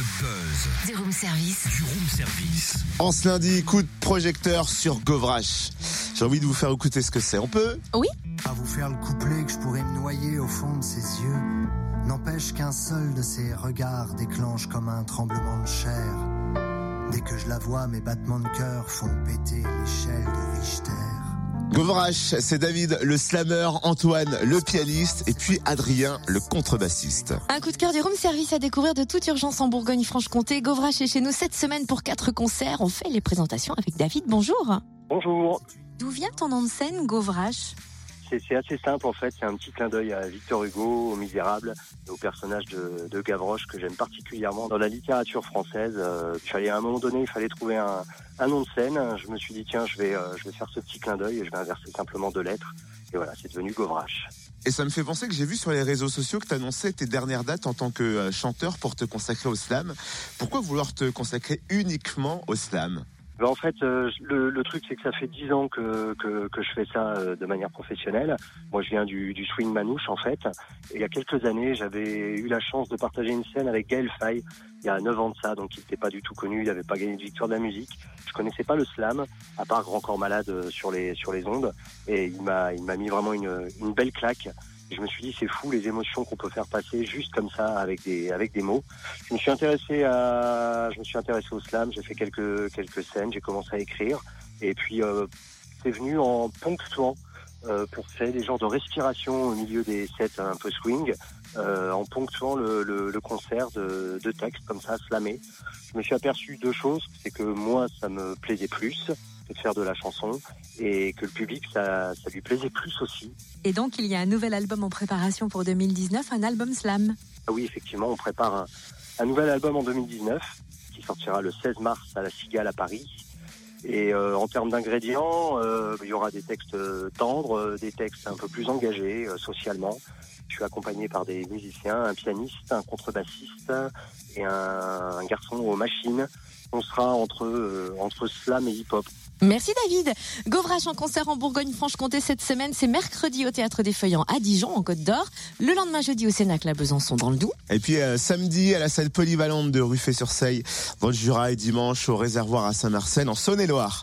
Le buzz du room service. du room service. En ce lundi, coup de projecteur sur Govrache. J'ai envie de vous faire écouter ce que c'est. On peut À vous faire le couplet que je pourrais me noyer au fond de ses yeux. N'empêche qu'un seul de ses regards déclenche comme un tremblement de chair. Dès que je la vois, mes battements de cœur font péter l'échelle de Richter. Govrache, c'est David, le slammer, Antoine, le pianiste, et puis Adrien, le contrebassiste. Un coup de cœur du room service à découvrir de toute urgence en Bourgogne-Franche-Comté. Govrache est chez nous cette semaine pour quatre concerts. On fait les présentations avec David. Bonjour. Bonjour. D'où vient ton nom de scène, Govrache C'est assez simple en fait, c'est un petit clin d'œil à Victor Hugo, au Misérable, et au personnage de, Gavroche que j'aime particulièrement dans la littérature française. Euh, il fallait à un moment donné, il fallait trouver un, nom de scène. Je me suis dit tiens, je vais, euh, je vais faire ce petit clin d'œil et je vais inverser simplement deux lettres. Et voilà, c'est devenu Govrache. Et ça me fait penser que j'ai vu sur les réseaux sociaux que tu annonçais tes dernières dates en tant que euh, chanteur pour te consacrer au slam. Pourquoi vouloir te consacrer uniquement au slam? Ben, en fait, euh, le, le truc c'est que ça fait dix ans que, que, que je fais ça euh, de manière professionnelle. Moi, je viens du, du swing manouche en fait. Et il y a quelques années, j'avais eu la chance de partager une scène avec Gaël Faye. Il y a neuf ans de ça, donc il n'était pas du tout connu. Il n'avait pas gagné de victoire de la musique. Je connaissais pas le slam, à part Grand Corps Malade euh, sur les sur les ondes. Et il m'a il m'a mis vraiment une, une belle claque. Je me suis dit c'est fou les émotions qu'on peut faire passer juste comme ça avec des avec des mots. Je me suis intéressé à je me suis intéressé au slam. J'ai fait quelques quelques scènes. J'ai commencé à écrire. Et puis euh, c'est venu en ponctuant euh, pour créer des genres de respiration au milieu des sets un peu swing, euh, en ponctuant le, le, le concert de, de textes comme ça, slamés. Je me suis aperçu deux choses, c'est que moi, ça me plaisait plus de faire de la chanson, et que le public, ça, ça lui plaisait plus aussi. Et donc, il y a un nouvel album en préparation pour 2019, un album slam. Ah oui, effectivement, on prépare un, un nouvel album en 2019, qui sortira le 16 mars à la Cigale à Paris. Et euh, en termes d'ingrédients, euh, il y aura des textes euh, tendres, des textes un peu plus engagés euh, socialement. Je suis accompagné par des musiciens, un pianiste, un contrebassiste et un, un garçon aux machines. On sera entre euh, entre slam et hip-hop. Merci David. Govrache en concert en Bourgogne-Franche-Comté cette semaine, c'est mercredi au Théâtre des Feuillants à Dijon, en Côte d'Or. Le lendemain jeudi au Cénacle à Besançon dans le Doubs. Et puis euh, samedi à la salle polyvalente de Ruffet-sur-Seille, dans le Jura et dimanche au réservoir à Saint-Marcel en Saône-et-Loire.